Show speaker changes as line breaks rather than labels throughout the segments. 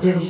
did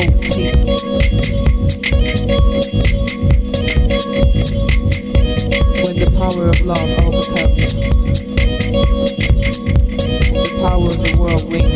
When the power of love overcomes the power of the world wins.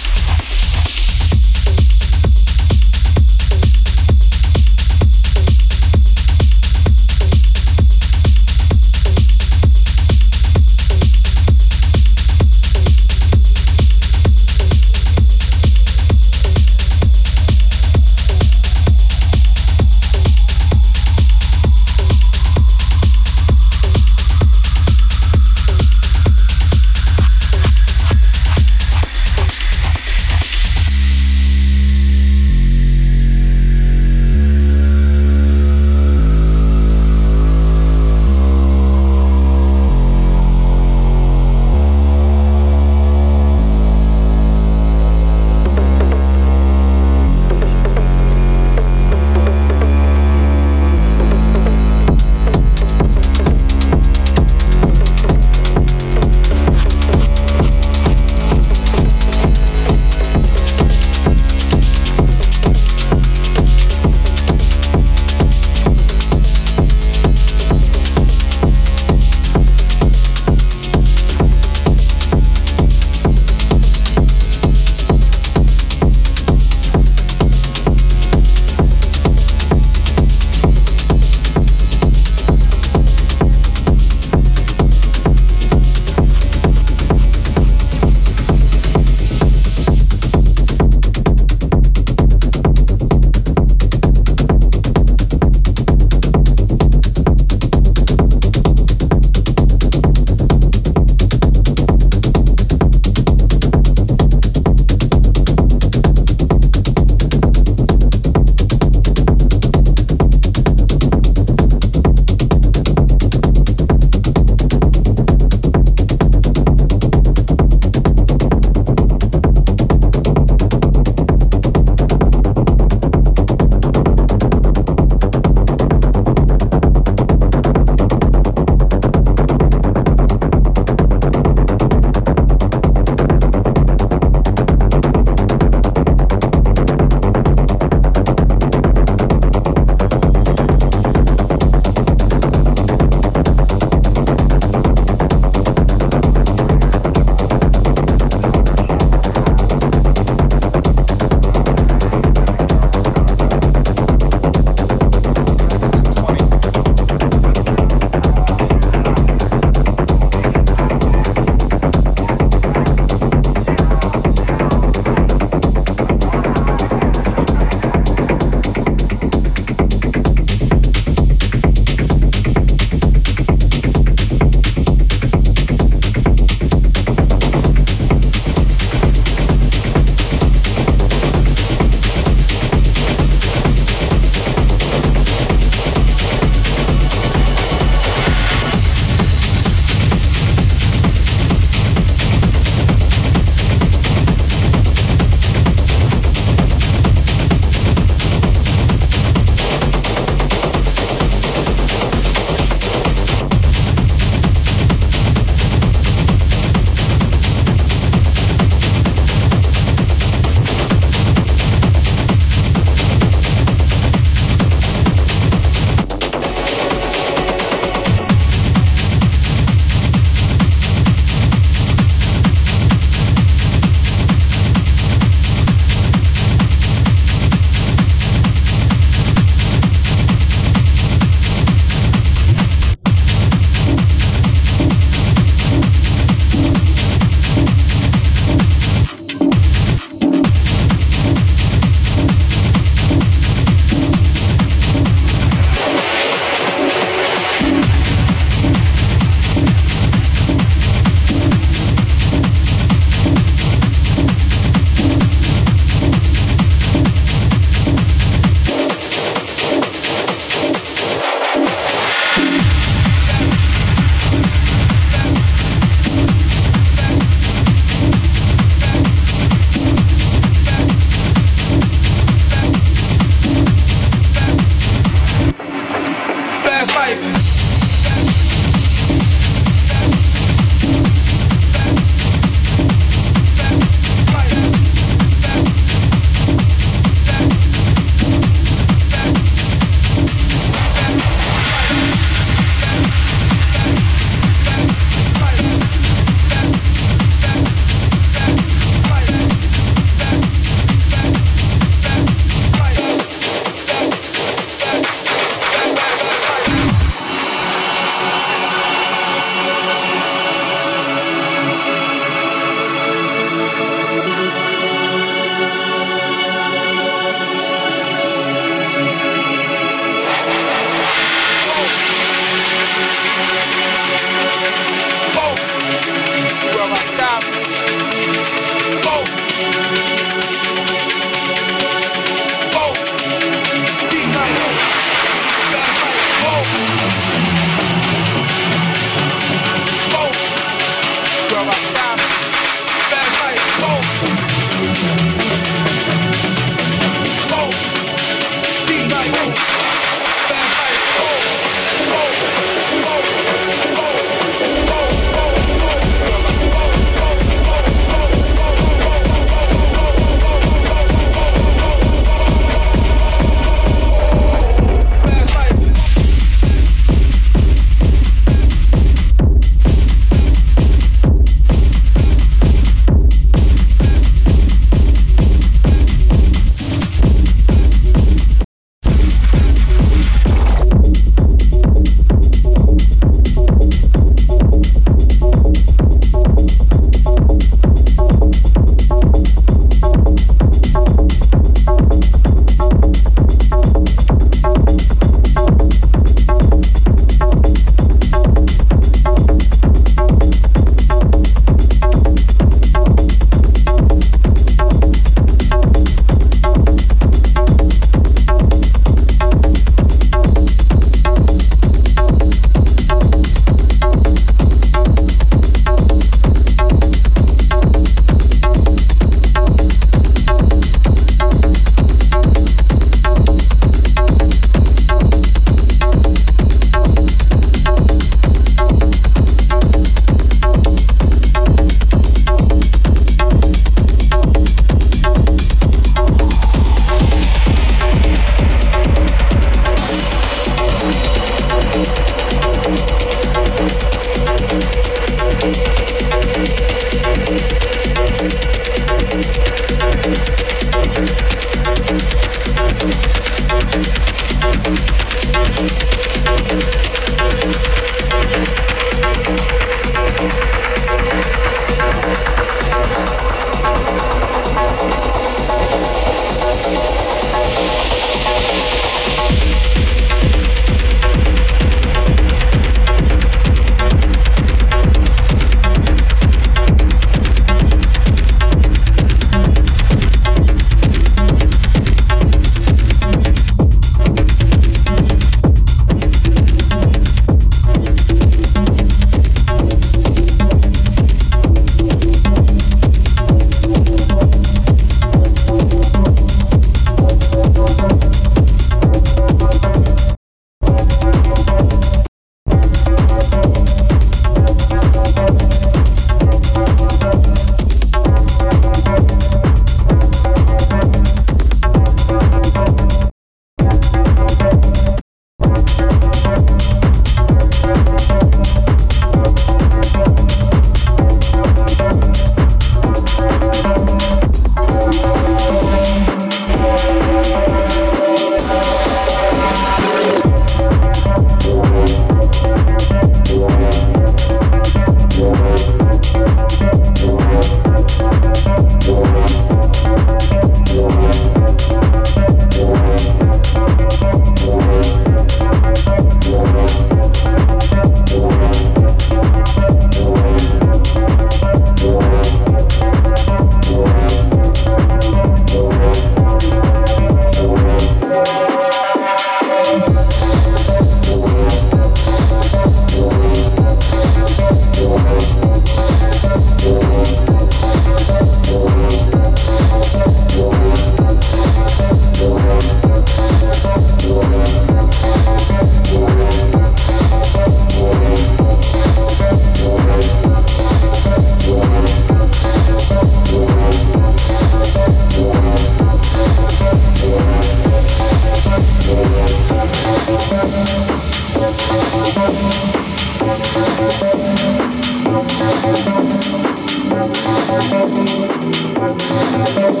Thank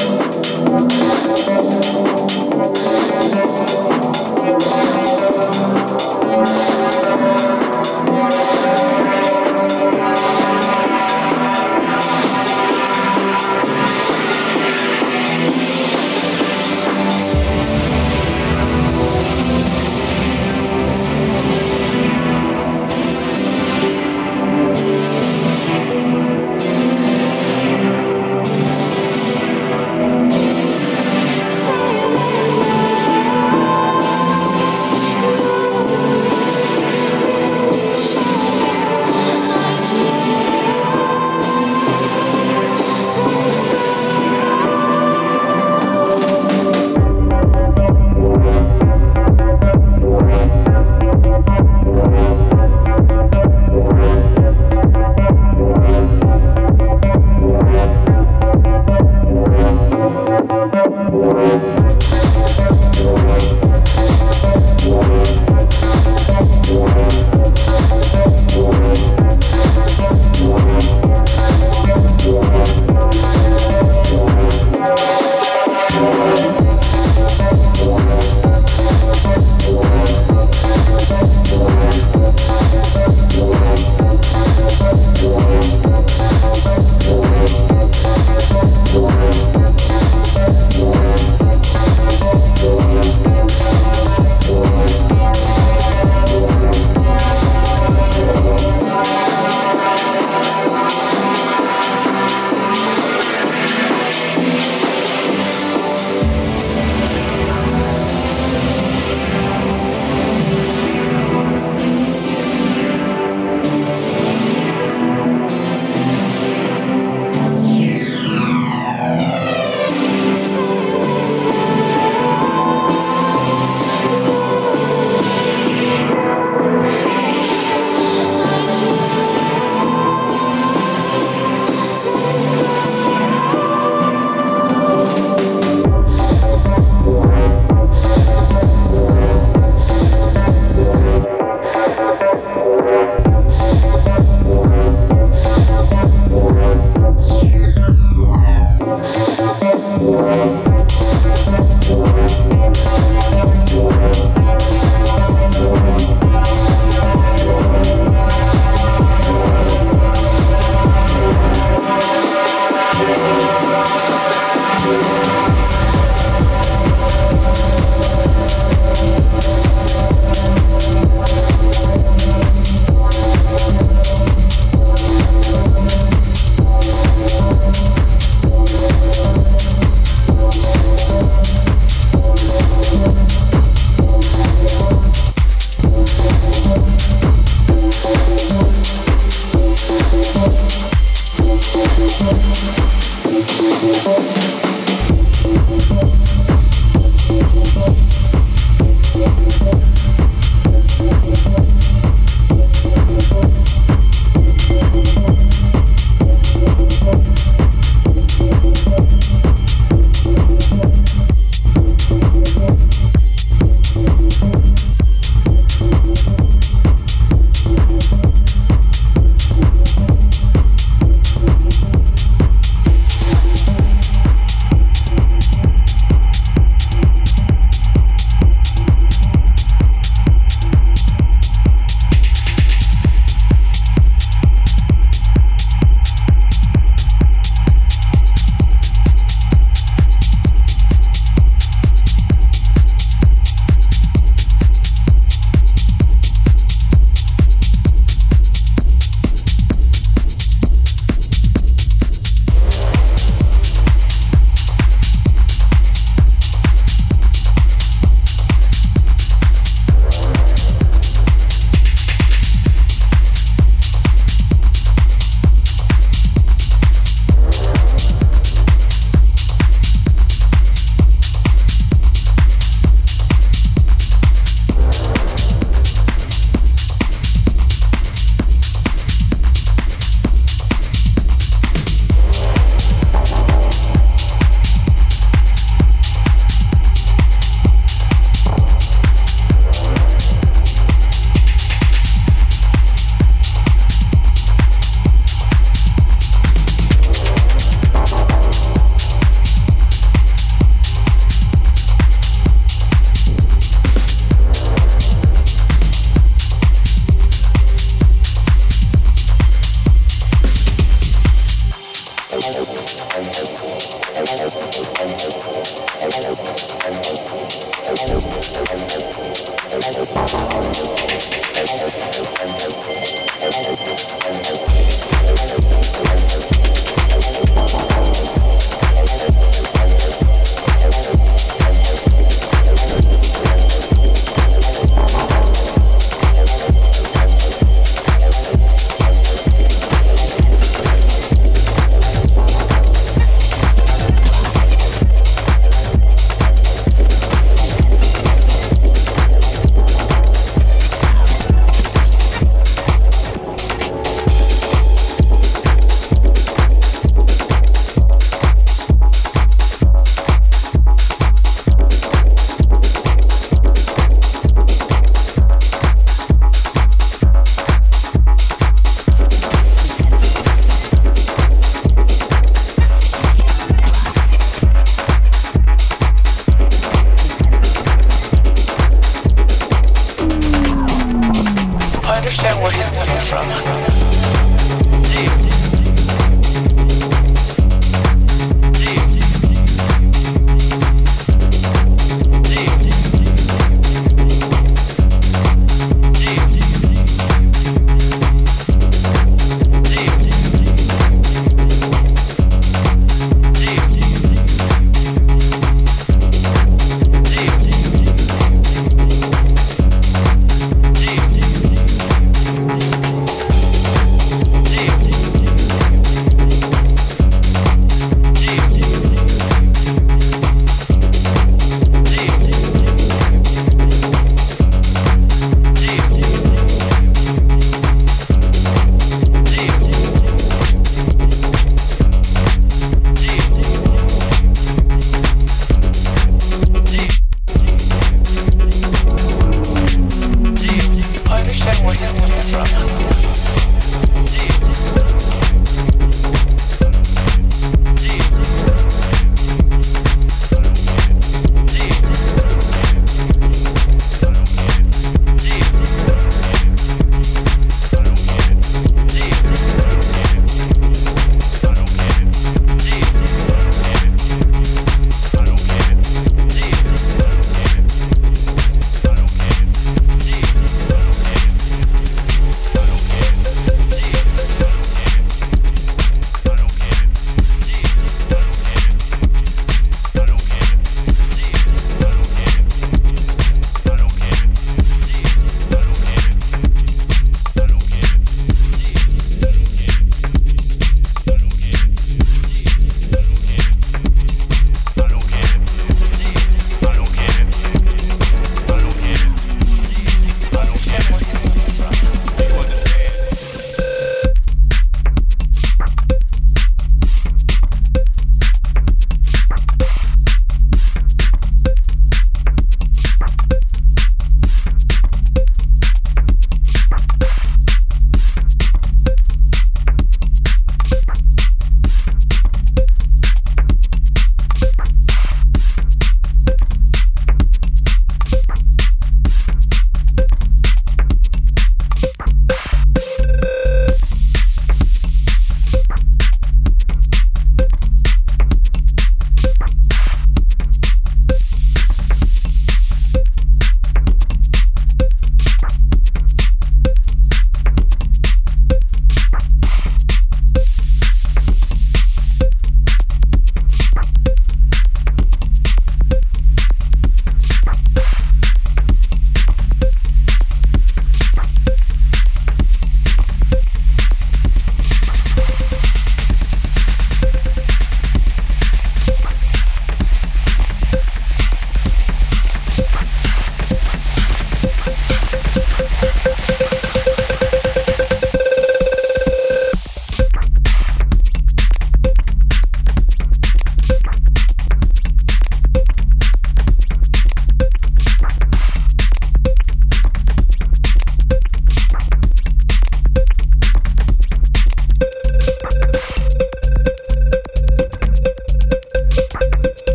you.